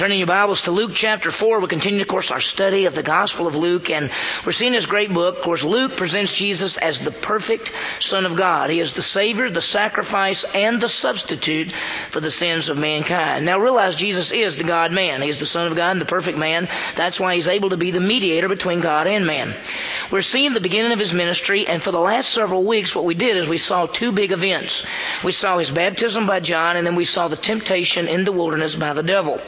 turning your Bibles to Luke chapter 4, We'll continue, of course, our study of the Gospel of Luke, and we're seeing this great book. Of course, Luke presents Jesus as the perfect Son of God. He is the Savior, the sacrifice, and the substitute for the sins of mankind. Now realize Jesus is the God man. He is the Son of God and the perfect man. That's why he's able to be the mediator between God and man. We're seeing the beginning of his ministry, and for the last several weeks, what we did is we saw two big events. We saw his baptism by John, and then we saw the temptation in the wilderness by the devil.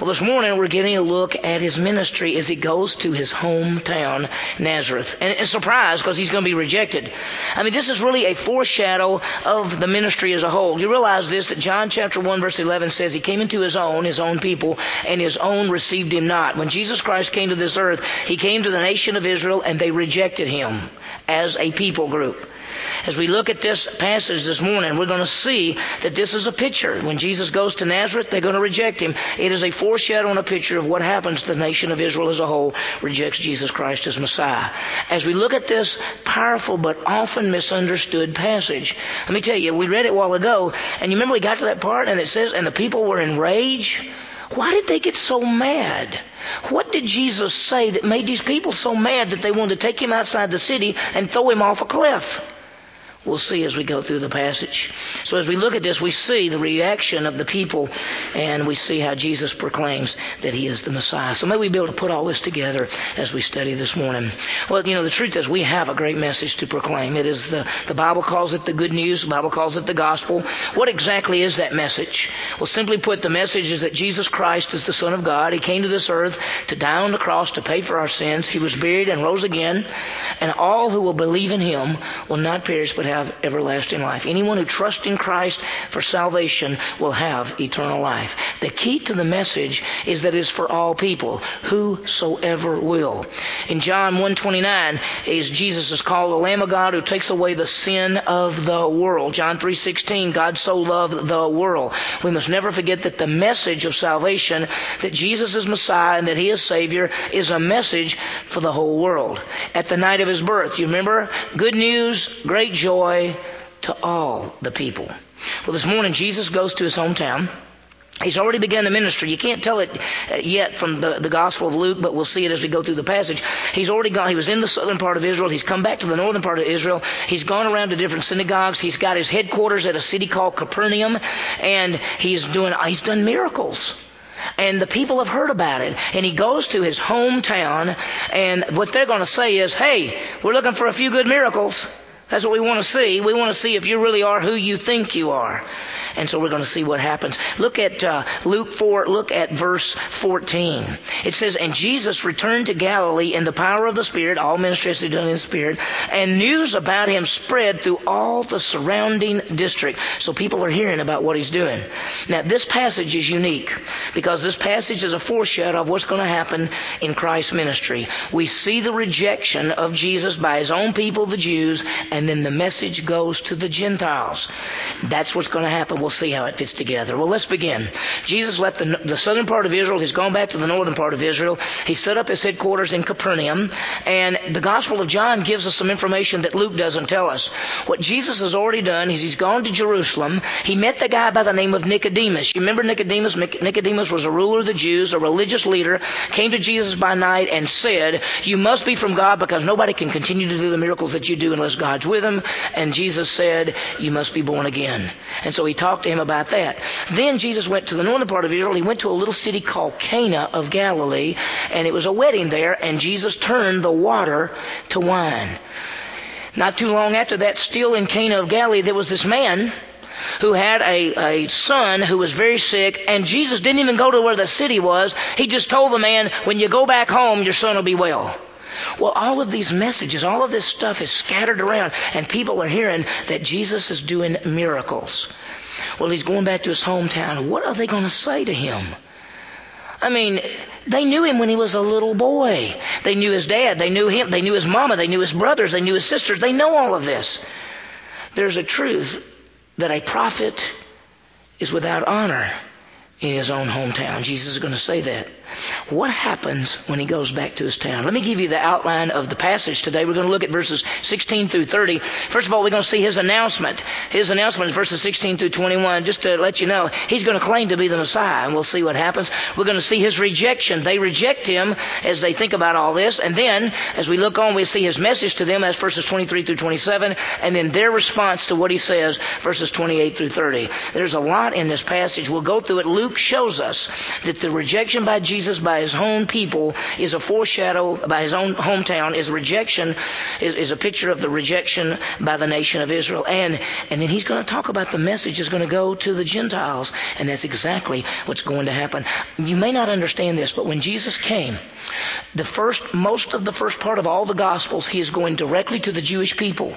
Well, this morning we're getting a look at his ministry as he goes to his hometown, Nazareth. And it's surprised because he's going to be rejected. I mean, this is really a foreshadow of the ministry as a whole. You realize this, that John chapter 1 verse 11 says he came into his own, his own people, and his own received him not. When Jesus Christ came to this earth, he came to the nation of Israel and they rejected him as a people group. As we look at this passage this morning, we're going to see that this is a picture. When Jesus goes to Nazareth, they're going to reject him. It is a foreshadow and a picture of what happens the nation of Israel as a whole rejects Jesus Christ as Messiah. As we look at this powerful but often misunderstood passage, let me tell you, we read it a while ago, and you remember we got to that part and it says, and the people were enraged. Why did they get so mad? What did Jesus say that made these people so mad that they wanted to take him outside the city and throw him off a cliff? We'll see as we go through the passage. So as we look at this, we see the reaction of the people and we see how Jesus proclaims that he is the Messiah. So may we be able to put all this together as we study this morning. Well, you know, the truth is we have a great message to proclaim. It is the, the Bible calls it the good news. The Bible calls it the gospel. What exactly is that message? Well, simply put, the message is that Jesus Christ is the Son of God. He came to this earth to die on the cross to pay for our sins. He was buried and rose again. And all who will believe in him will not perish but have everlasting life. Anyone who trusts in Christ for salvation will have eternal life. The key to the message is that it's for all people, whosoever will. In John 1:29, is Jesus is called the Lamb of God who takes away the sin of the world. John 3:16, God so loved the world. We must never forget that the message of salvation, that Jesus is Messiah and that He is Savior, is a message for the whole world. At the night of His birth, you remember? Good news, great joy, joy to all the people. Well, this morning Jesus goes to his hometown. He's already begun the ministry. You can't tell it uh, yet from the, the Gospel of Luke, but we'll see it as we go through the passage. He's already gone. He was in the southern part of Israel. He's come back to the northern part of Israel. He's gone around to different synagogues. He's got his headquarters at a city called Capernaum, and he's doing. He's done miracles. And the people have heard about it. And he goes to his hometown, and what they're going to say is, "Hey, we're looking for a few good miracles." That's what we want to see. We want to see if you really are who you think you are. And so we're going to see what happens. Look at uh, Luke 4, look at verse 14. It says, And Jesus returned to Galilee in the power of the Spirit, all ministry is done in the Spirit, and news about him spread through all the surrounding district. So people are hearing about what he's doing. Now, this passage is unique because this passage is a foreshadow of what's going to happen in Christ's ministry. We see the rejection of Jesus by his own people, the Jews, and then the message goes to the Gentiles. That's what's going to happen we'll see how it fits together. Well, let's begin. Jesus left the, the southern part of Israel. He's gone back to the northern part of Israel. He set up his headquarters in Capernaum. And the Gospel of John gives us some information that Luke doesn't tell us. What Jesus has already done is he's gone to Jerusalem. He met the guy by the name of Nicodemus. You remember Nicodemus? Nicodemus was a ruler of the Jews, a religious leader, came to Jesus by night and said, You must be from God because nobody can continue to do the miracles that you do unless God's with him. And Jesus said, You must be born again. And so he talked to him about that. Then Jesus went to the northern part of Israel. He went to a little city called Cana of Galilee, and it was a wedding there, and Jesus turned the water to wine. Not too long after that, still in Cana of Galilee, there was this man who had a, a son who was very sick, and Jesus didn't even go to where the city was. He just told the man, when you go back home, your son will be well. Well, all of these messages, all of this stuff is scattered around, and people are hearing that Jesus is doing miracles. Well, he's going back to his hometown. What are they going to say to him? I mean, they knew him when he was a little boy. They knew his dad. They knew him. They knew his mama. They knew his brothers. They knew his sisters. They know all of this. There's a truth that a prophet is without honor in his own hometown. Jesus is going to say that. What happens when he goes back to his town? Let me give you the outline of the passage today. We're going to look at verses 16 through 30. First of all, we're going to see his announcement. His announcement is verses 16 through 21. Just to let you know, he's going to claim to be the Messiah, and we'll see what happens. We're going to see his rejection. They reject him as they think about all this, and then as we look on, we see his message to them. That's verses 23 through 27, and then their response to what he says, verses 28 through 30. There's a lot in this passage. We'll go through it. Luke shows us that the rejection by Jesus by his own people is a foreshadow by his own hometown is rejection is, is a picture of the rejection by the nation of Israel. And and then he's going to talk about the message is going to go to the Gentiles. And that's exactly what's going to happen. You may not understand this but when Jesus came the first most of the first part of all the gospels he is going directly to the Jewish people.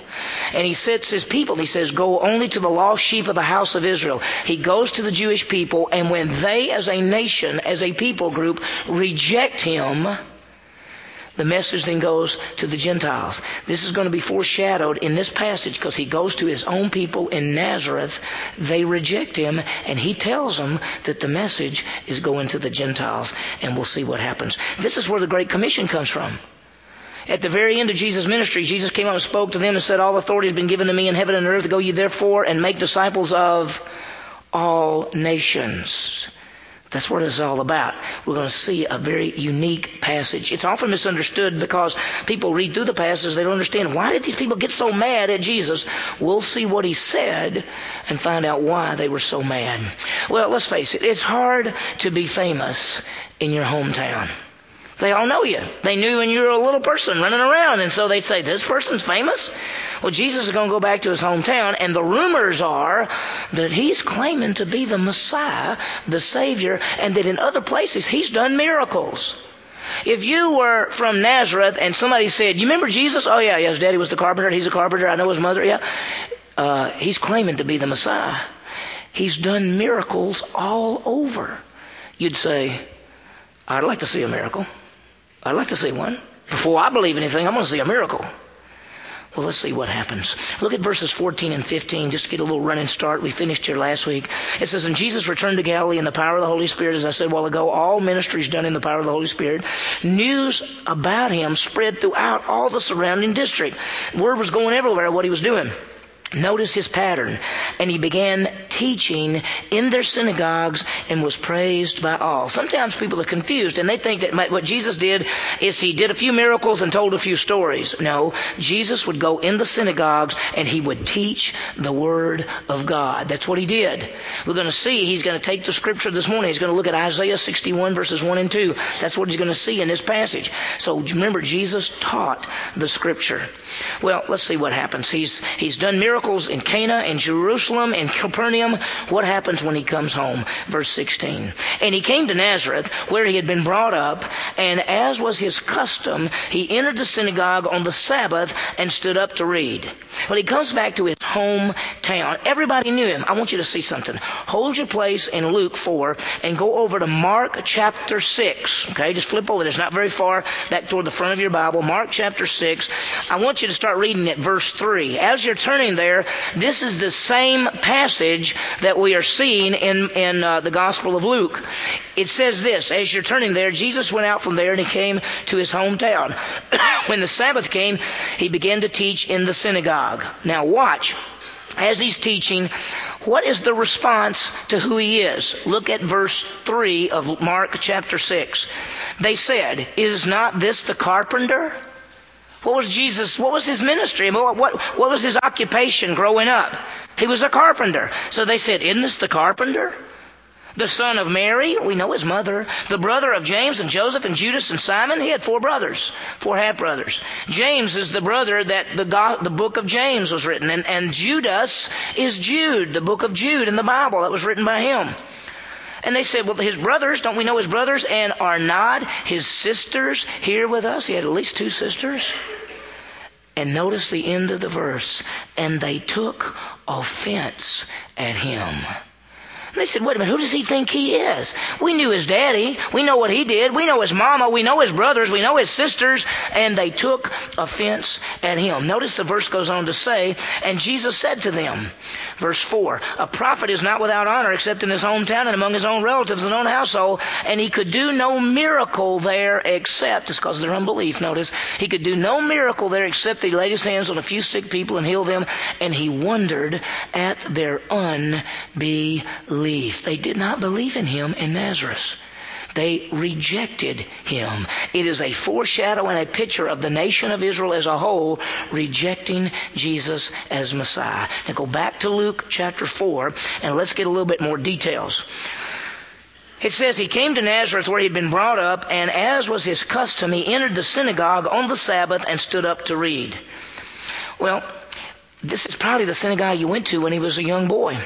And he sets his people he says go only to the lost sheep of the house of Israel. He goes to the Jewish people and when they as a nation as a people group reject him, the message then goes to the Gentiles. This is going to be foreshadowed in this passage because he goes to his own people in Nazareth. They reject him and he tells them that the message is going to the Gentiles and we'll see what happens. This is where the Great Commission comes from. At the very end of Jesus' ministry, Jesus came up and spoke to them and said, All authority has been given to me in heaven and earth. Go ye therefore and make disciples of all nations. That's what it's all about. We're going to see a very unique passage. It's often misunderstood because people read through the passage, they don't understand why did these people get so mad at Jesus? We'll see what he said and find out why they were so mad. Well, let's face it, it's hard to be famous in your hometown. They all know you. They knew when you were a little person running around, and so they say, This person's famous? Well, Jesus is going to go back to his hometown, and the rumors are that he's claiming to be the Messiah, the Savior, and that in other places he's done miracles. If you were from Nazareth and somebody said, You remember Jesus? Oh, yeah, yes, daddy was the carpenter. He's a carpenter. I know his mother. Yeah. Uh, he's claiming to be the Messiah. He's done miracles all over. You'd say, I'd like to see a miracle. I'd like to see one. Before I believe anything, I'm going to see a miracle. Well, let's see what happens. Look at verses 14 and 15 just to get a little running start. We finished here last week. It says, And Jesus returned to Galilee in the power of the Holy Spirit. As I said a while ago, all ministries done in the power of the Holy Spirit. News about him spread throughout all the surrounding district. Word was going everywhere what he was doing. Notice his pattern. And he began teaching in their synagogues and was praised by all. Sometimes people are confused and they think that what Jesus did is he did a few miracles and told a few stories. No, Jesus would go in the synagogues and he would teach the Word of God. That's what he did. We're going to see he's going to take the scripture this morning. He's going to look at Isaiah 61 verses 1 and 2. That's what he's going to see in this passage. So remember, Jesus taught the scripture. Well, let's see what happens. He's, he's done miracles miracles in Cana and Jerusalem and Capernaum. What happens when he comes home? Verse 16. And he came to Nazareth where he had been brought up and as was his custom, he entered the synagogue on the Sabbath and stood up to read. Well, he comes back to his hometown. Everybody knew him. I want you to see something. Hold your place in Luke 4 and go over to Mark chapter 6. Okay, just flip over. It's not very far back toward the front of your Bible. Mark chapter 6. I want you to start reading at verse 3. As you're turning there, there, this is the same passage that we are seeing in, in uh, the Gospel of Luke. It says this, as you're turning there, Jesus went out from there and he came to his hometown. when the Sabbath came, he began to teach in the synagogue. Now watch. As he's teaching, what is the response to who he is? Look at verse 3 of Mark chapter 6. They said, Is not this the carpenter? What was Jesus, what was his ministry? What, what, what was his occupation growing up? He was a carpenter. So they said, Isn't this the carpenter? The son of Mary, we know his mother. The brother of James and Joseph and Judas and Simon, he had four brothers, four half brothers. James is the brother that the, God, the book of James was written, and, and Judas is Jude, the book of Jude in the Bible that was written by him. And they said, well, his brothers, don't we know his brothers? And are not his sisters here with us? He had at least two sisters. And notice the end of the verse. And they took offense at him. They said, wait a minute, who does he think he is? We knew his daddy. We know what he did. We know his mama. We know his brothers. We know his sisters. And they took offense at him. Notice the verse goes on to say, and Jesus said to them, Verse 4 A prophet is not without honor except in his hometown and among his own relatives and own household, and he could do no miracle there except, it's because of their unbelief, notice, he could do no miracle there except that he laid his hands on a few sick people and healed them, and he wondered at their unbelief. They did not believe in him in Nazareth. They rejected him. It is a foreshadow and a picture of the nation of Israel as a whole rejecting Jesus as Messiah. Now go back to Luke chapter 4 and let's get a little bit more details. It says he came to Nazareth where he had been brought up, and as was his custom, he entered the synagogue on the Sabbath and stood up to read. Well, this is probably the synagogue he went to when he was a young boy.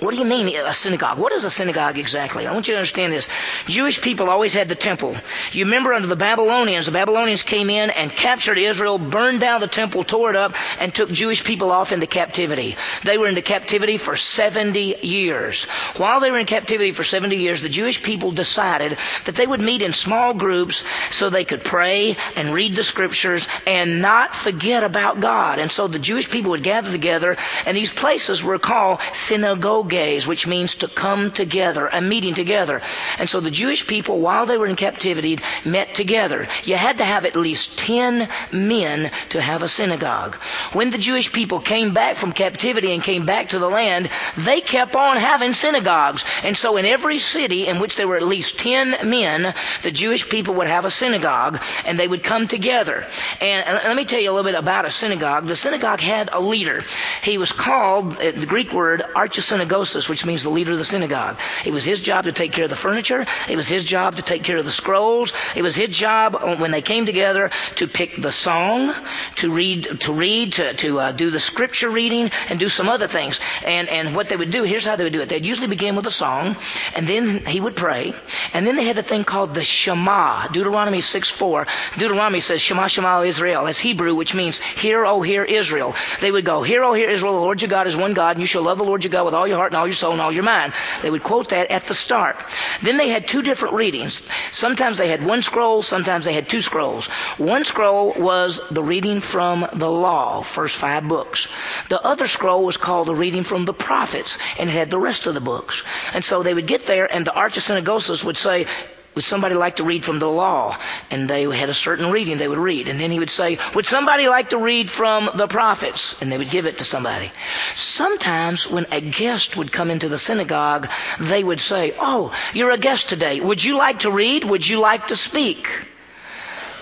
What do you mean a synagogue? What is a synagogue exactly? I want you to understand this. Jewish people always had the temple. You remember under the Babylonians, the Babylonians came in and captured Israel, burned down the temple, tore it up, and took Jewish people off into captivity. They were into captivity for 70 years. While they were in captivity for 70 years, the Jewish people decided that they would meet in small groups so they could pray and read the scriptures and not forget about God. And so the Jewish people would gather together, and these places were called synagogues synagogues, which means to come together, a meeting together. And so the Jewish people, while they were in captivity, met together. You had to have at least ten men to have a synagogue. When the Jewish people came back from captivity and came back to the land, they kept on having synagogues. And so in every city in which there were at least ten men, the Jewish people would have a synagogue and they would come together. And let me tell you a little bit about a synagogue. The synagogue had a leader. He was called, uh, the Greek word, archisynagogue which means the leader of the synagogue. It was his job to take care of the furniture. It was his job to take care of the scrolls. It was his job when they came together to pick the song, to read, to read, to, to uh, do the scripture reading, and do some other things. And and what they would do, here's how they would do it. They'd usually begin with a song, and then he would pray, and then they had the thing called the Shema, Deuteronomy 6:4. Deuteronomy says Shema Shema Israel. That's Hebrew, which means hear, O hear Israel. They would go, hear, O hear Israel. The Lord your God is one God, and you shall love the Lord your God with all your heart heart and all your soul and all your mind. They would quote that at the start. Then they had two different readings. Sometimes they had one scroll, sometimes they had two scrolls. One scroll was the reading from the law, first five books. The other scroll was called the reading from the prophets, and it had the rest of the books. And so they would get there, and the archisynagogus would say, would somebody like to read from the law? And they had a certain reading they would read. And then he would say, Would somebody like to read from the prophets? And they would give it to somebody. Sometimes when a guest would come into the synagogue, they would say, Oh, you're a guest today. Would you like to read? Would you like to speak?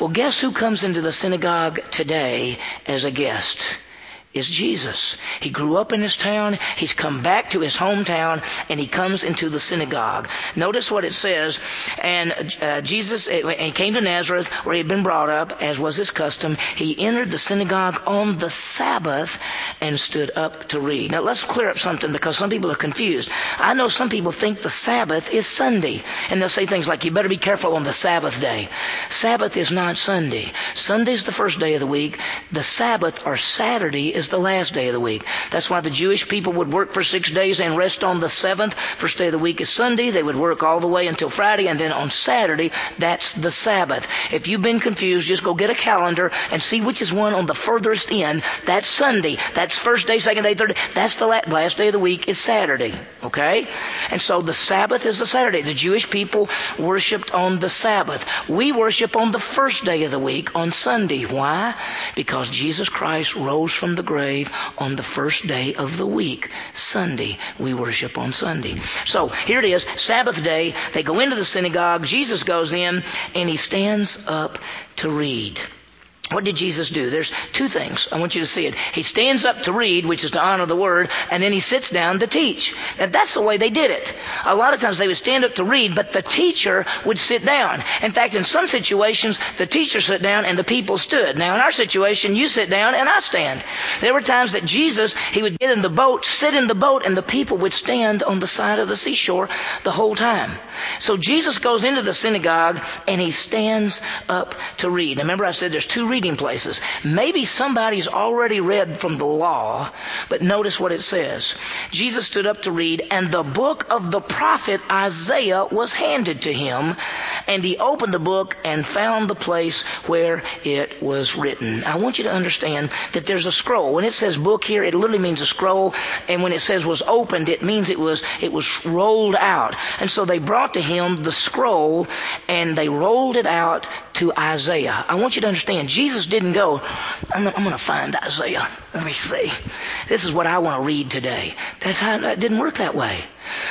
Well, guess who comes into the synagogue today as a guest? Is Jesus. He grew up in his town. He's come back to his hometown and he comes into the synagogue. Notice what it says. And uh, Jesus, uh, he came to Nazareth where he had been brought up as was his custom. He entered the synagogue on the Sabbath and stood up to read. Now let's clear up something because some people are confused. I know some people think the Sabbath is Sunday and they'll say things like, you better be careful on the Sabbath day. Sabbath is not Sunday. Sunday's the first day of the week. The Sabbath or Saturday is is the last day of the week. That's why the Jewish people would work for six days and rest on the seventh. First day of the week is Sunday. They would work all the way until Friday, and then on Saturday, that's the Sabbath. If you've been confused, just go get a calendar and see which is one on the furthest end. That's Sunday. That's first day, second day, third day. That's the last day of the week is Saturday. Okay? And so the Sabbath is the Saturday. The Jewish people worshiped on the Sabbath. We worship on the first day of the week on Sunday. Why? Because Jesus Christ rose from the grave on the first day of the week, Sunday. We worship on Sunday. So here it is, Sabbath day. They go into the synagogue. Jesus goes in and he stands up to read. What did Jesus do? There's two things. I want you to see it. He stands up to read, which is to honor the word, and then he sits down to teach. And that's the way they did it. A lot of times they would stand up to read, but the teacher would sit down. In fact, in some situations, the teacher sat down and the people stood. Now, in our situation, you sit down and I stand. There were times that Jesus, he would get in the boat, sit in the boat, and the people would stand on the side of the seashore the whole time. So Jesus goes into the synagogue and he stands up to read. Now, remember I said there's two reading places. Maybe somebody's already read from the law, but notice what it says. Jesus stood up to read, and the book of the prophet Isaiah was handed to him, and he opened the book and found the place where it was written. I want you to understand that there's a scroll. When it says book here, it literally means a scroll, and when it says was opened, it means it was it was rolled out. And so they brought to him the scroll and they rolled it out to Isaiah. I want you to understand, Jesus didn't go, I'm, I'm going to find Isaiah. Let me see. This is what I want to read today. That's how it didn't work that way.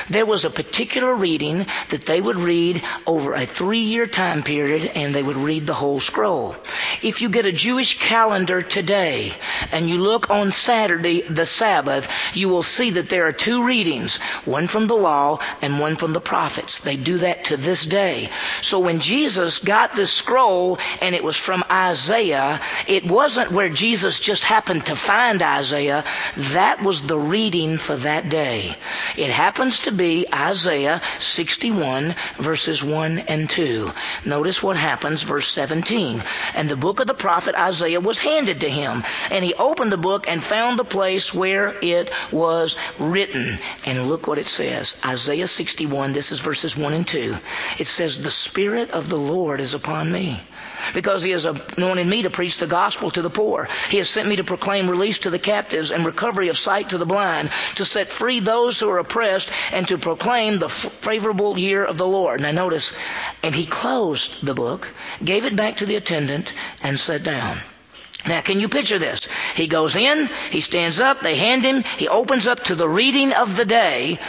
There was a particular reading that they would read over a three year time period and they would read the whole scroll. If you get a Jewish calendar today and you look on Saturday, the Sabbath, you will see that there are two readings, one from the law and one from the prophets. They do that to this day. So when Jesus got this scroll and it was from Isaiah, it wasn't where Jesus just happened to find Isaiah. That was the reading for that day. It happens to be Isaiah 61 verses 1 and 2. Notice what happens, verse 17. And the book of the prophet Isaiah was handed to him, and he opened the book and found the place where it was written. And look what it says. Isaiah 61, this is verses 1 and 2. It says, The Spirit of the Lord is upon me because he has anointed me to preach the gospel to the poor. He has sent me to proclaim release to the captives and recovery of sight to the blind, to set free those who are oppressed, and to proclaim the favorable year of the Lord. Now notice, and he closed the book, gave it back to the attendant, and sat down. Now, can you picture this? He goes in, he stands up, they hand him, he opens up to the reading of the day,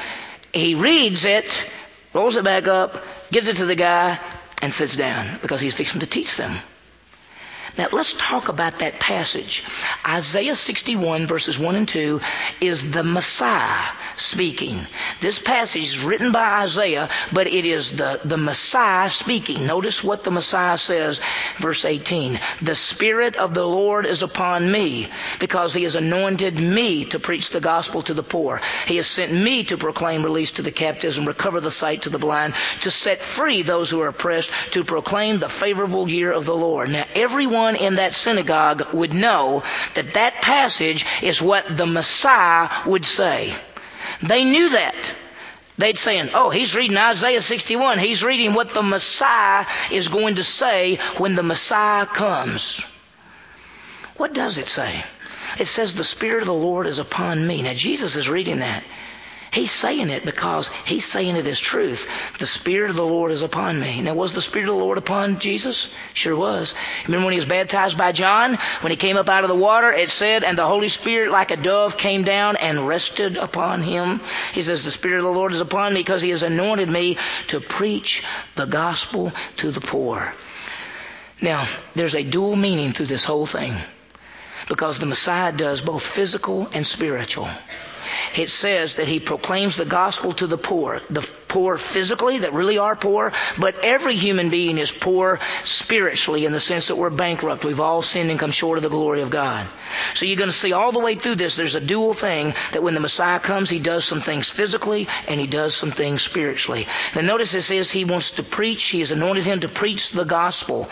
he reads it, rolls it back up, gives it to the guy, and sits down because he's fixing to teach them. Now let's talk about that passage. Isaiah 61 verses 1 and 2 is the Messiah speaking. This passage is written by Isaiah, but it is the, the Messiah speaking. Notice what the Messiah says, verse 18. The Spirit of the Lord is upon me because he has anointed me to preach the gospel to the poor. He has sent me to proclaim release to the captives and recover the sight to the blind, to set free those who are oppressed, to proclaim the favorable year of the Lord. Now everyone everyone in that synagogue would know that that passage is what the Messiah would say. They knew that. They'd saying, oh, he's reading Isaiah 61. He's reading what the Messiah is going to say when the Messiah comes. What does it say? It says, the Spirit of the Lord is upon me. Now, Jesus is reading that. He's saying it because he's saying it as truth. The Spirit of the Lord is upon me. Now, was the Spirit of the Lord upon Jesus? Sure was. Remember when he was baptized by John? When he came up out of the water, it said, and the Holy Spirit like a dove came down and rested upon him. He says, the Spirit of the Lord is upon me because he has anointed me to preach the gospel to the poor. Now, there's a dual meaning through this whole thing because the Messiah does both physical and spiritual it says that he proclaims the gospel to the poor. The poor physically, that really are poor, but every human being is poor spiritually in the sense that we're bankrupt. We've all sinned and come short of the glory of God. So you're going to see all the way through this, there's a dual thing that when the Messiah comes, he does some things physically and he does some things spiritually. Then notice it says he wants to preach, he has anointed him to preach the gospel.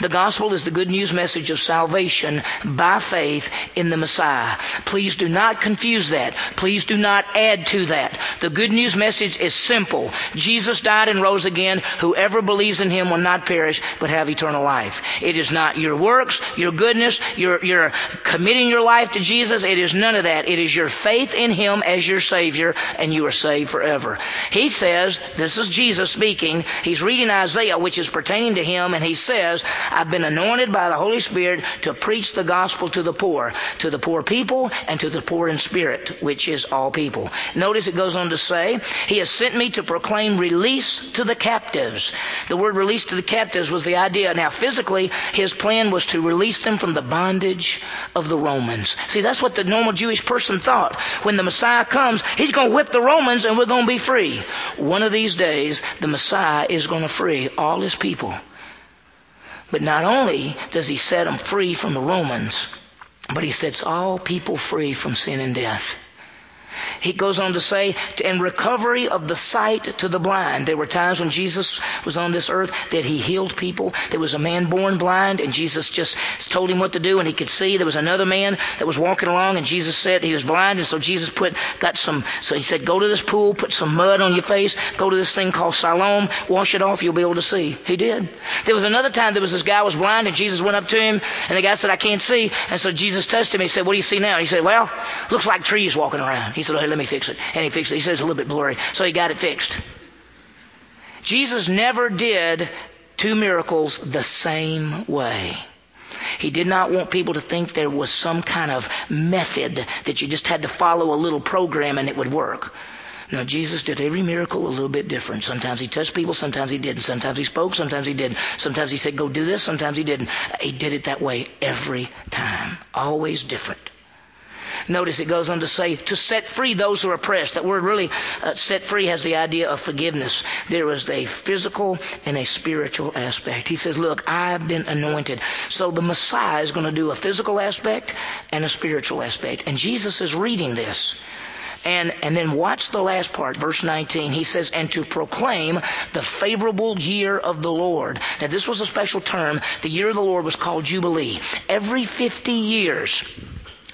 The gospel is the good news message of salvation by faith in the Messiah. Please do not confuse that. Please do not add to that. The good news message is simple. Jesus died and rose again. Whoever believes in him will not perish, but have eternal life. It is not your works, your goodness, your, your committing your life to Jesus. It is none of that. It is your faith in him as your Savior, and you are saved forever. He says, this is Jesus speaking. He's reading Isaiah, which is pertaining to him, and he says, I've been anointed by the Holy Spirit to preach the gospel to the poor, to the poor people, and to the poor in spirit, which is all people. Notice it goes on to say, He has sent me to proclaim release to the captives. The word release to the captives was the idea. Now, physically, His plan was to release them from the bondage of the Romans. See, that's what the normal Jewish person thought. When the Messiah comes, He's going to whip the Romans and we're going to be free. One of these days, the Messiah is going to free all His people. But not only does He set them free from the Romans, but He sets all people free from sin and death. He goes on to say, in recovery of the sight to the blind. There were times when Jesus was on this earth that he healed people. There was a man born blind and Jesus just told him what to do and he could see. There was another man that was walking along and Jesus said he was blind and so Jesus put, got some, so he said, go to this pool, put some mud on your face, go to this thing called Siloam, wash it off, you'll be able to see. He did. There was another time there was this guy was blind and Jesus went up to him and the guy said, I can't see. And so Jesus touched him. He said, what do you see now? He said, well, looks like trees walking around. He said, let me fix it. And he fixed it. He says, a little bit blurry. So he got it fixed. Jesus never did two miracles the same way. He did not want people to think there was some kind of method that you just had to follow a little program and it would work. No, Jesus did every miracle a little bit different. Sometimes he touched people, sometimes he didn't. Sometimes he spoke, sometimes he didn't. Sometimes he said, go do this, sometimes he didn't. He did it that way every time. Always different. Notice it goes on to say, to set free those who are oppressed. That word really, uh, set free has the idea of forgiveness. There is a physical and a spiritual aspect. He says, look, I've been anointed. So the Messiah is going to do a physical aspect and a spiritual aspect. And Jesus is reading this. And, and then watch the last part, verse 19. He says, and to proclaim the favorable year of the Lord. Now this was a special term. The year of the Lord was called Jubilee. Every 50 years,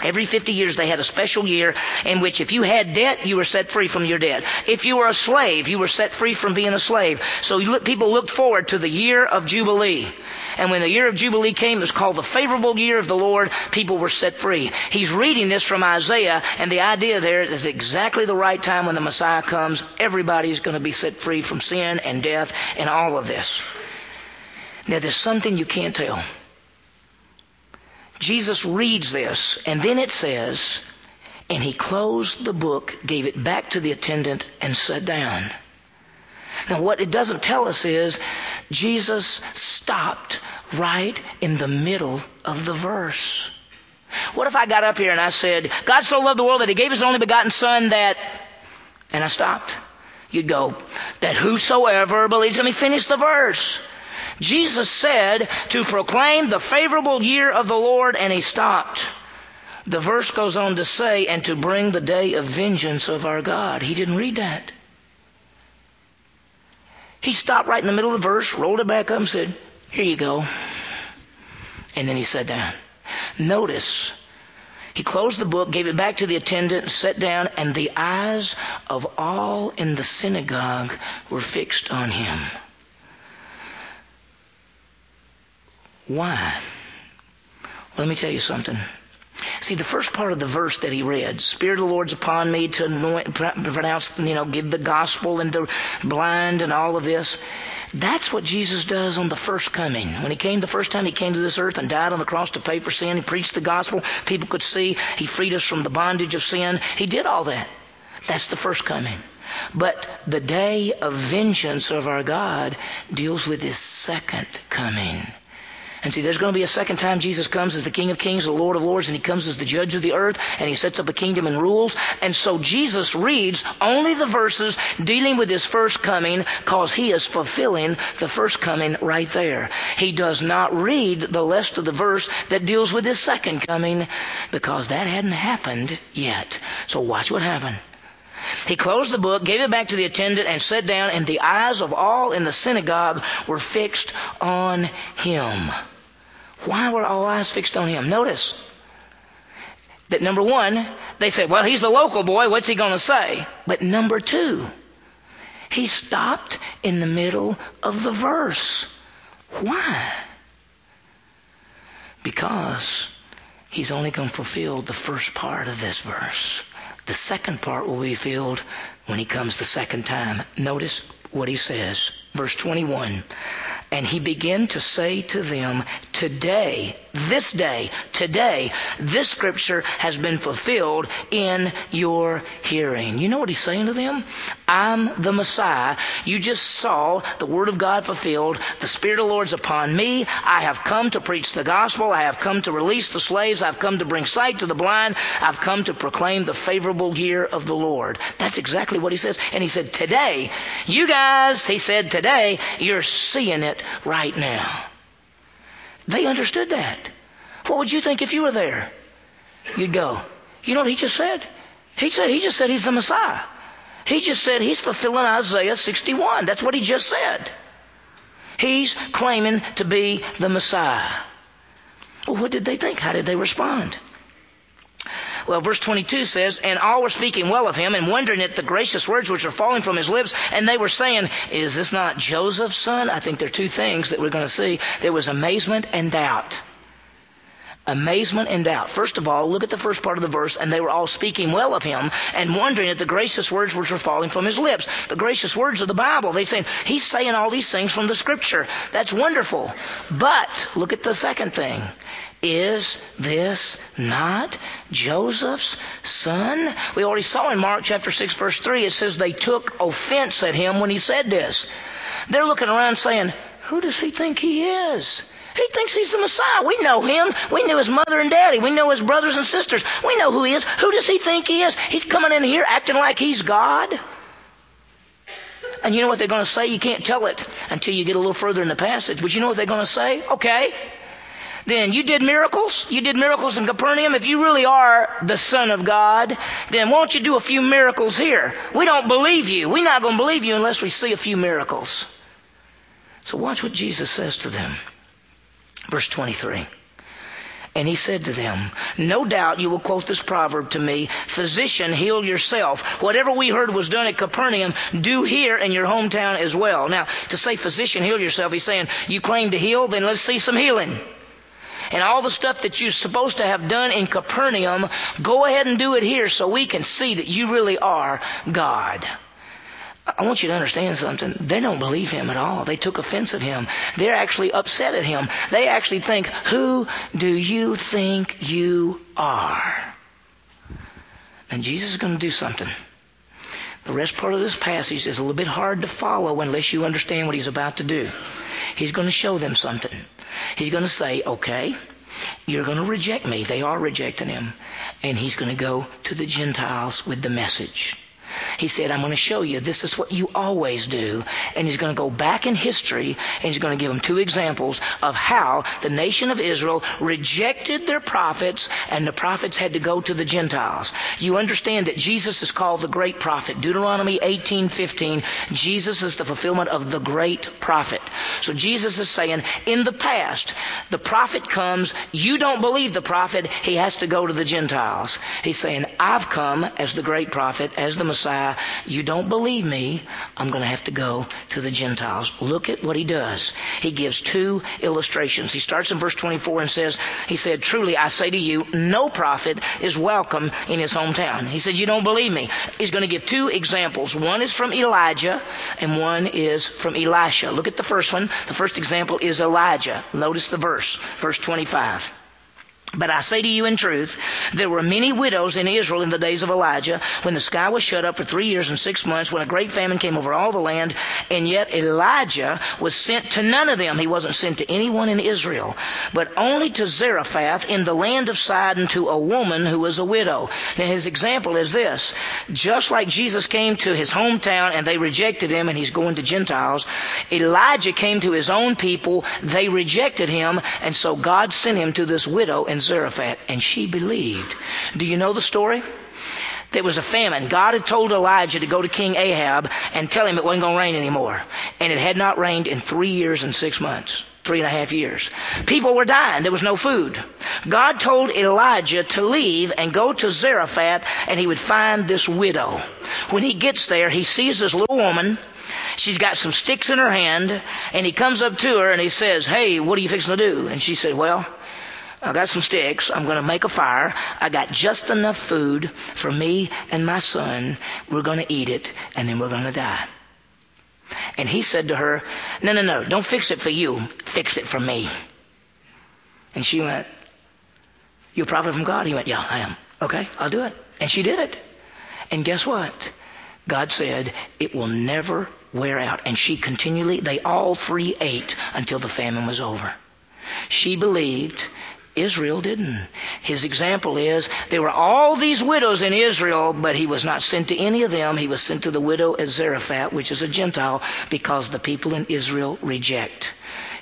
Every 50 years they had a special year in which if you had debt, you were set free from your debt. If you were a slave, you were set free from being a slave. So people looked forward to the year of Jubilee. And when the year of Jubilee came, it was called the favorable year of the Lord, people were set free. He's reading this from Isaiah, and the idea there is exactly the right time when the Messiah comes. Everybody's going to be set free from sin and death and all of this. Now there's something you can't tell. Jesus reads this, and then it says, and he closed the book, gave it back to the attendant, and sat down. Now, what it doesn't tell us is Jesus stopped right in the middle of the verse. What if I got up here and I said, God so loved the world that he gave his only begotten son that, and I stopped. You'd go, that whosoever believes, let me finish the verse. Jesus said to proclaim the favorable year of the Lord, and he stopped. The verse goes on to say, and to bring the day of vengeance of our God. He didn't read that. He stopped right in the middle of the verse, rolled it back up, and said, Here you go. And then he sat down. Notice, he closed the book, gave it back to the attendant, sat down, and the eyes of all in the synagogue were fixed on him. Why? Well, let me tell you something. See, the first part of the verse that he read, Spirit of the Lord's upon me to anoint, pronounce, you know, give the gospel and the blind and all of this. That's what Jesus does on the first coming. When he came the first time, he came to this earth and died on the cross to pay for sin. He preached the gospel. People could see. He freed us from the bondage of sin. He did all that. That's the first coming. But the day of vengeance of our God deals with his second coming. And see, there's going to be a second time Jesus comes as the King of Kings, the Lord of Lords, and He comes as the Judge of the earth, and He sets up a kingdom and rules. And so Jesus reads only the verses dealing with His first coming, cause He is fulfilling the first coming right there. He does not read the rest of the verse that deals with His second coming, because that hadn't happened yet. So watch what happened. He closed the book, gave it back to the attendant, and sat down, and the eyes of all in the synagogue were fixed on him. Why were all eyes fixed on him? Notice that number one, they said, well, he's the local boy, what's he going to say? But number two, he stopped in the middle of the verse. Why? Because he's only going to fulfill the first part of this verse. The second part will be filled when he comes the second time. Notice what he says. Verse 21. And he began to say to them, Today, this day, today, this scripture has been fulfilled in your hearing. You know what he's saying to them? I'm the Messiah. You just saw the Word of God fulfilled. The Spirit of the Lord's upon me. I have come to preach the gospel. I have come to release the slaves. I've come to bring sight to the blind. I've come to proclaim the favorable year of the Lord. That's exactly what he says. And he said, Today, you guys, he said, today, you're seeing it right now. They understood that. What would you think if you were there? You'd go, you know what he just said? He said, he just said he's the Messiah. He just said he's fulfilling Isaiah 61. That's what he just said. He's claiming to be the Messiah. Well, what did they think? How did they respond? Well, verse 22 says, And all were speaking well of him and wondering at the gracious words which were falling from his lips. And they were saying, Is this not Joseph's son? I think there are two things that we're going to see. There was amazement and doubt. Amazement and doubt. First of all, look at the first part of the verse, and they were all speaking well of him and wondering at the gracious words which were falling from his lips. The gracious words of the Bible. They saying, He's saying all these things from the scripture. That's wonderful. But look at the second thing. Is this not Joseph's son? We already saw in Mark chapter 6 verse 3, it says they took offense at him when he said this. They're looking around saying, who does he think he is? He thinks he's the Messiah. We know him. We knew his mother and daddy. We know his brothers and sisters. We know who he is. Who does he think he is? He's coming in here acting like he's God. And you know what they're going to say? You can't tell it until you get a little further in the passage. But you know what they're going to say? Okay. Then you did miracles. You did miracles in Capernaum. If you really are the Son of God, then won't you do a few miracles here? We don't believe you. We're not going to believe you unless we see a few miracles. So watch what Jesus says to them. Verse 23. And he said to them, No doubt you will quote this proverb to me, Physician, heal yourself. Whatever we heard was done at Capernaum, do here in your hometown as well. Now, to say physician, heal yourself, he's saying, You claim to heal, then let's see some healing. And all the stuff that you're supposed to have done in Capernaum, go ahead and do it here so we can see that you really are God. I want you to understand something. They don't believe him at all. They took offense at him. They're actually upset at him. They actually think, who do you think you are? And Jesus is going to do something. The rest part of this passage is a little bit hard to follow unless you understand what he's about to do. He's going to show them something. He's going to say, okay, you're going to reject me. They are rejecting him. And he's going to go to the Gentiles with the message. He said, I'm going to show you this is what you always do. And he's going to go back in history and he's going to give them two examples of how the nation of Israel rejected their prophets and the prophets had to go to the Gentiles. You understand that Jesus is called the great prophet. Deuteronomy 18:15, Jesus is the fulfillment of the great prophet. So Jesus is saying, in the past, the prophet comes, you don't believe the prophet, he has to go to the Gentiles. He's saying, I've come as the great prophet, as the Messiah, you don't believe me, I'm going to have to go to the Gentiles. Look at what he does. He gives two illustrations. He starts in verse 24 and says, he said, truly I say to you, no prophet is welcome in his hometown. He said, you don't believe me. He's going to give two examples. One is from Elijah and one is from Elisha. Look at the first one. The first example is Elijah. Notice the verse, verse 25. But I say to you in truth, there were many widows in Israel in the days of Elijah, when the sky was shut up for three years and six months, when a great famine came over all the land, and yet Elijah was sent to none of them. He wasn't sent to anyone in Israel, but only to Zarephath in the land of Sidon to a woman who was a widow. Now his example is this. Just like Jesus came to his hometown and they rejected him and he's going to Gentiles, Elijah came to his own people, they rejected him, and so God sent him to this widow in Zarephath, and she believed. Do you know the story? There was a famine. God had told Elijah to go to King Ahab and tell him it wasn't going to rain anymore. And it had not rained in three years and six months. Three and a half years. People were dying. There was no food. God told Elijah to leave and go to Zarephath and he would find this widow. When he gets there, he sees this little woman. She's got some sticks in her hand and he comes up to her and he says, Hey, what are you fixing to do? And she said, Well, I got some sticks. I'm going to make a fire. I got just enough food for me and my son. We're going to eat it and then we're going to die. And he said to her, no, no, no, don't fix it for you. Fix it for me. And she went, You're a prophet from God? He went, yeah, I am. Okay, I'll do it. And she did it. And guess what? God said, it will never wear out. And she continually, they all three ate until the famine was over. She believed Israel didn't. His example is there were all these widows in Israel, but he was not sent to any of them. He was sent to the widow at Zarephath, which is a Gentile, because the people in Israel reject.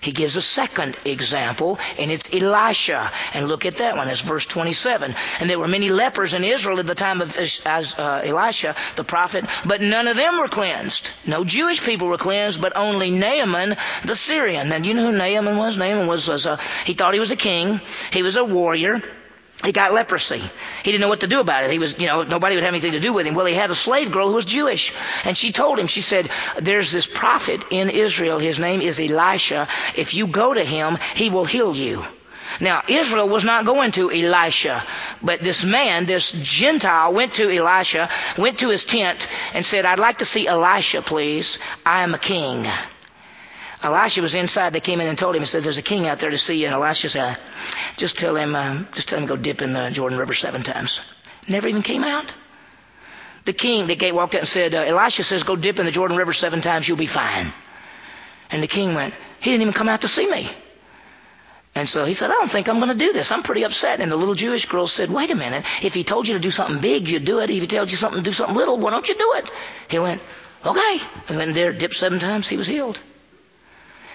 He gives a second example, and it's Elisha. And look at that one. It's verse 27. And there were many lepers in Israel at the time of as, uh, Elisha, the prophet, but none of them were cleansed. No Jewish people were cleansed, but only Naaman the Syrian. And you know who Naaman was? Naaman was, was a, he thought he was a king. He was a warrior. He got leprosy. He didn't know what to do about it. He was, you know, nobody would have anything to do with him. Well, he had a slave girl who was Jewish. And she told him, she said, there's this prophet in Israel. His name is Elisha. If you go to him, he will heal you. Now, Israel was not going to Elisha, but this man, this Gentile, went to Elisha, went to his tent, and said, I'd like to see Elisha, please. I am a king. Elisha was inside. They came in and told him, he says, there's a king out there to see you. And Elisha said, just tell him, uh, just tell him to go dip in the Jordan River seven times. Never even came out. The king, the gate walked out and said, uh, Elisha says, go dip in the Jordan River seven times, you'll be fine. And the king went, he didn't even come out to see me. And so he said, I don't think I'm going to do this. I'm pretty upset. And the little Jewish girl said, wait a minute. If he told you to do something big, you'd do it. If he told you something do something little, why don't you do it? He went, okay. And went there, dipped seven times, he was healed.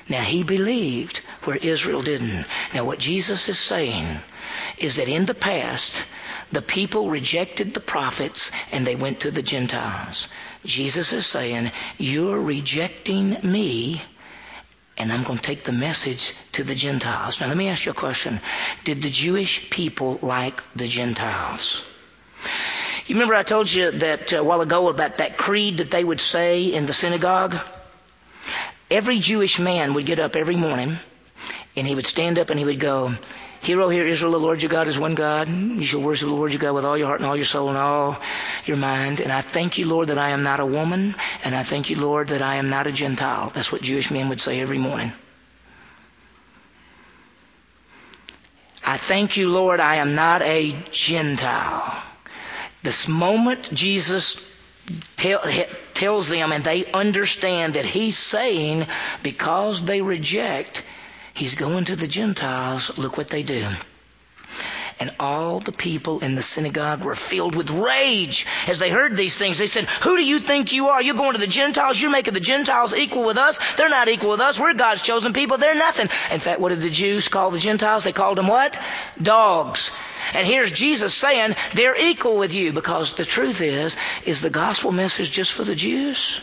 Now he believed where Israel didn't. Now what Jesus is saying is that in the past, the people rejected the prophets and they went to the Gentiles. Jesus is saying, you're rejecting me and I'm going to take the message to the Gentiles. Now let me ask you a question. Did the Jewish people like the Gentiles? You remember I told you that uh, a while ago about that creed that they would say in the synagogue? Every Jewish man would get up every morning and he would stand up and he would go, Hear, hear, Israel, the Lord your God is one God. You shall worship the Lord your God with all your heart and all your soul and all your mind. And I thank you, Lord, that I am not a woman. And I thank you, Lord, that I am not a Gentile. That's what Jewish men would say every morning. I thank you, Lord, I am not a Gentile. This moment Jesus tell, tells them and they understand that he's saying because they reject, he's going to the Gentiles, look what they do. And all the people in the synagogue were filled with rage as they heard these things. They said, Who do you think you are? You're going to the Gentiles. You're making the Gentiles equal with us. They're not equal with us. We're God's chosen people. They're nothing. In fact, what did the Jews call the Gentiles? They called them what? Dogs. And here's Jesus saying they're equal with you because the truth is, is the gospel message just for the Jews?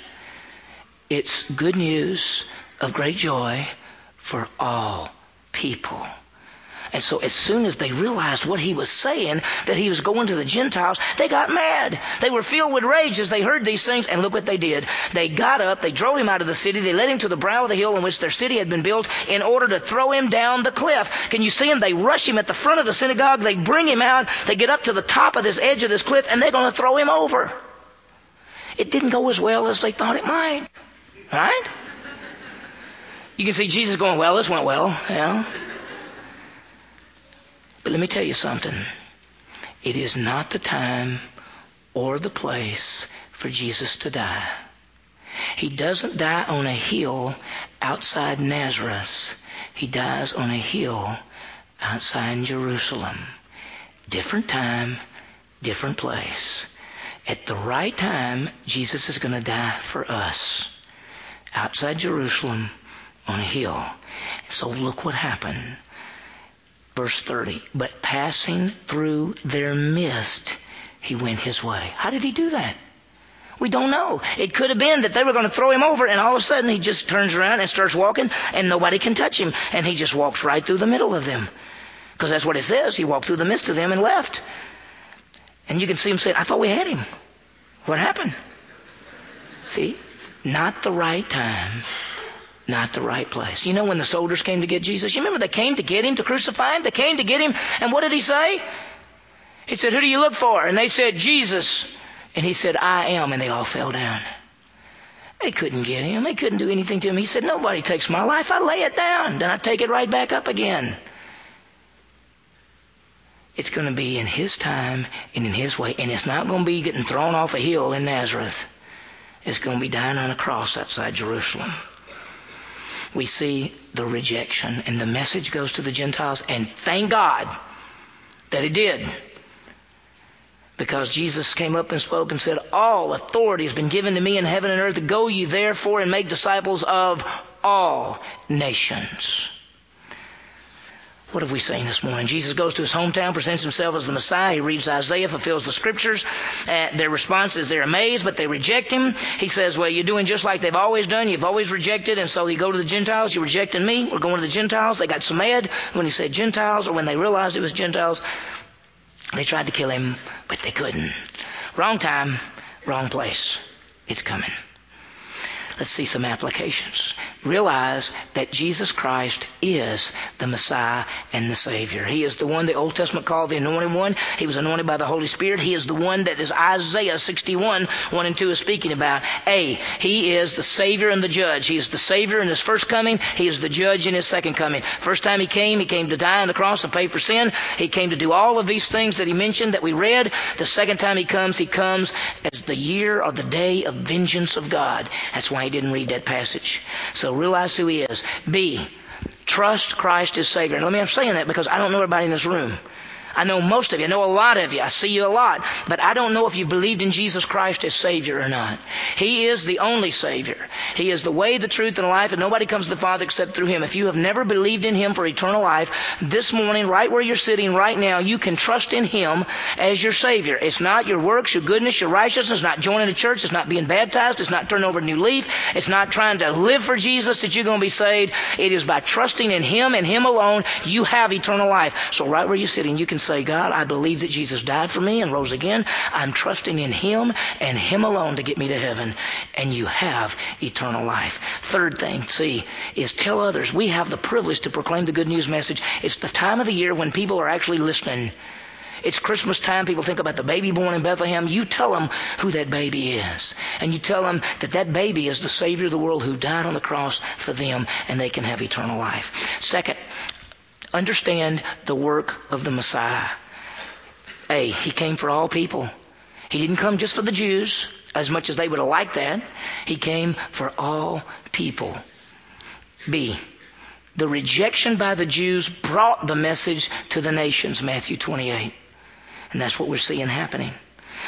It's good news of great joy for all people. And so as soon as they realized what he was saying, that he was going to the Gentiles, they got mad. They were filled with rage as they heard these things, and look what they did. They got up, they drove him out of the city, they led him to the brow of the hill in which their city had been built in order to throw him down the cliff. Can you see him? They rush him at the front of the synagogue, they bring him out, they get up to the top of this edge of this cliff, and they're going to throw him over. It didn't go as well as they thought it might. Right? You can see Jesus going, well, this went well, yeah. But let me tell you something. It is not the time or the place for Jesus to die. He doesn't die on a hill outside Nazareth. He dies on a hill outside Jerusalem. Different time, different place. At the right time, Jesus is going to die for us. Outside Jerusalem on a hill. So look what happened. Verse 30. But passing through their midst, he went his way. How did he do that? We don't know. It could have been that they were going to throw him over and all of a sudden he just turns around and starts walking and nobody can touch him. And he just walks right through the middle of them. Because that's what it says. He walked through the midst of them and left. And you can see him say, I thought we had him. What happened? See? Not the right time not the right place. You know when the soldiers came to get Jesus? You remember they came to get him, to crucify him? They came to get him, and what did he say? He said, Who do you look for? And they said, Jesus. And he said, I am. And they all fell down. They couldn't get him. They couldn't do anything to him. He said, Nobody takes my life. I lay it down. Then I take it right back up again. It's going to be in his time and in his way. And it's not going to be getting thrown off a hill in Nazareth. It's going to be dying on a cross outside Jerusalem we see the rejection. And the message goes to the Gentiles, and thank God that it did. Because Jesus came up and spoke and said, All authority has been given to me in heaven and earth. Go ye therefore and make disciples of all nations. What have we seen this morning? Jesus goes to his hometown, presents himself as the Messiah. He reads Isaiah, fulfills the scriptures. Uh, their response is they're amazed, but they reject him. He says, well, you're doing just like they've always done. You've always rejected. And so you go to the Gentiles. You're rejecting me. We're going to the Gentiles. They got so mad when he said Gentiles or when they realized it was Gentiles. They tried to kill him, but they couldn't. Wrong time, wrong place. It's coming. Let's see some applications realize that Jesus Christ is the Messiah and the Savior. He is the one the Old Testament called the anointed one. He was anointed by the Holy Spirit. He is the one that is Isaiah 61, 1 and 2 is speaking about. A, He is the Savior and the Judge. He is the Savior in His first coming. He is the Judge in His second coming. First time He came, He came to die on the cross and pay for sin. He came to do all of these things that He mentioned that we read. The second time He comes, He comes as the year or the day of vengeance of God. That's why He didn't read that passage. So realize who He is. B, trust Christ as Savior. And let me, I'm saying that because I don't know everybody in this room. I know most of you. I know a lot of you. I see you a lot. But I don't know if you believed in Jesus Christ as Savior or not. He is the only Savior. He is the way, the truth, and the life, and nobody comes to the Father except through Him. If you have never believed in Him for eternal life, this morning, right where you're sitting right now, you can trust in Him as your Savior. It's not your works, your goodness, your righteousness. Not joining a church. It's not being baptized. It's not turning over a new leaf. It's not trying to live for Jesus that you're going to be saved. It is by trusting in Him and Him alone, you have eternal life. So right where you're sitting, you can say, God, I believe that Jesus died for me and rose again. I'm trusting in Him and Him alone to get me to heaven. And you have eternal life. Third thing, see, is tell others. We have the privilege to proclaim the good news message. It's the time of the year when people are actually listening. It's Christmas time. People think about the baby born in Bethlehem. You tell them who that baby is. And you tell them that that baby is the Savior of the world who died on the cross for them and they can have eternal life. Second, understand the work of the Messiah. A, he came for all people. He didn't come just for the Jews, as much as they would have liked that. He came for all people. B, the rejection by the Jews brought the message to the nations, Matthew 28. And that's what we're seeing happening.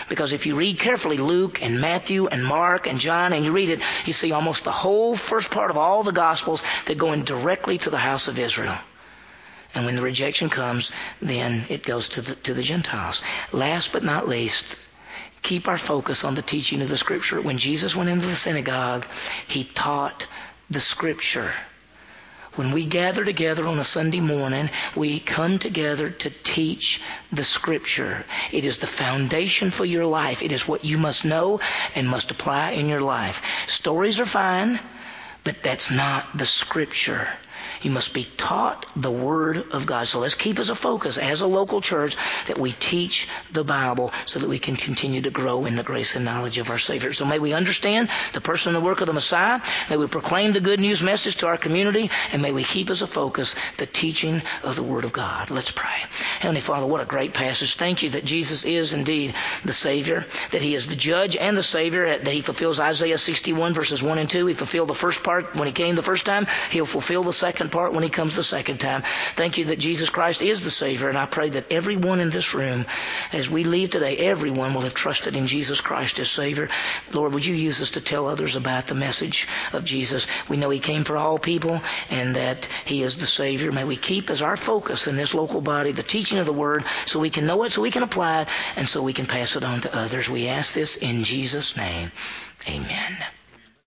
Because if you read carefully Luke and Matthew and Mark and John and you read it, you see almost the whole first part of all the Gospels that go in directly to the house of Israel. And when the rejection comes, then it goes to the, to the Gentiles. Last but not least, keep our focus on the teaching of the Scripture. When Jesus went into the synagogue, he taught the Scripture. When we gather together on a Sunday morning, we come together to teach the Scripture. It is the foundation for your life. It is what you must know and must apply in your life. Stories are fine, but that's not the Scripture. You must be taught the Word of God. So let's keep as a focus as a local church that we teach the Bible so that we can continue to grow in the grace and knowledge of our Savior. So may we understand the person and the work of the Messiah. May we proclaim the good news message to our community. And may we keep as a focus the teaching of the Word of God. Let's pray. Heavenly Father, what a great passage. Thank you that Jesus is indeed the Savior, that He is the judge and the Savior, that He fulfills Isaiah 61 verses 1 and 2. He fulfilled the first part when He came the first time. He'll fulfill the second second part when he comes the second time. Thank you that Jesus Christ is the Savior, and I pray that everyone in this room, as we leave today, everyone will have trusted in Jesus Christ as Savior. Lord, would you use us to tell others about the message of Jesus? We know He came for all people and that He is the Savior. May we keep as our focus in this local body the teaching of the Word so we can know it, so we can apply it, and so we can pass it on to others. We ask this in Jesus' name. Amen.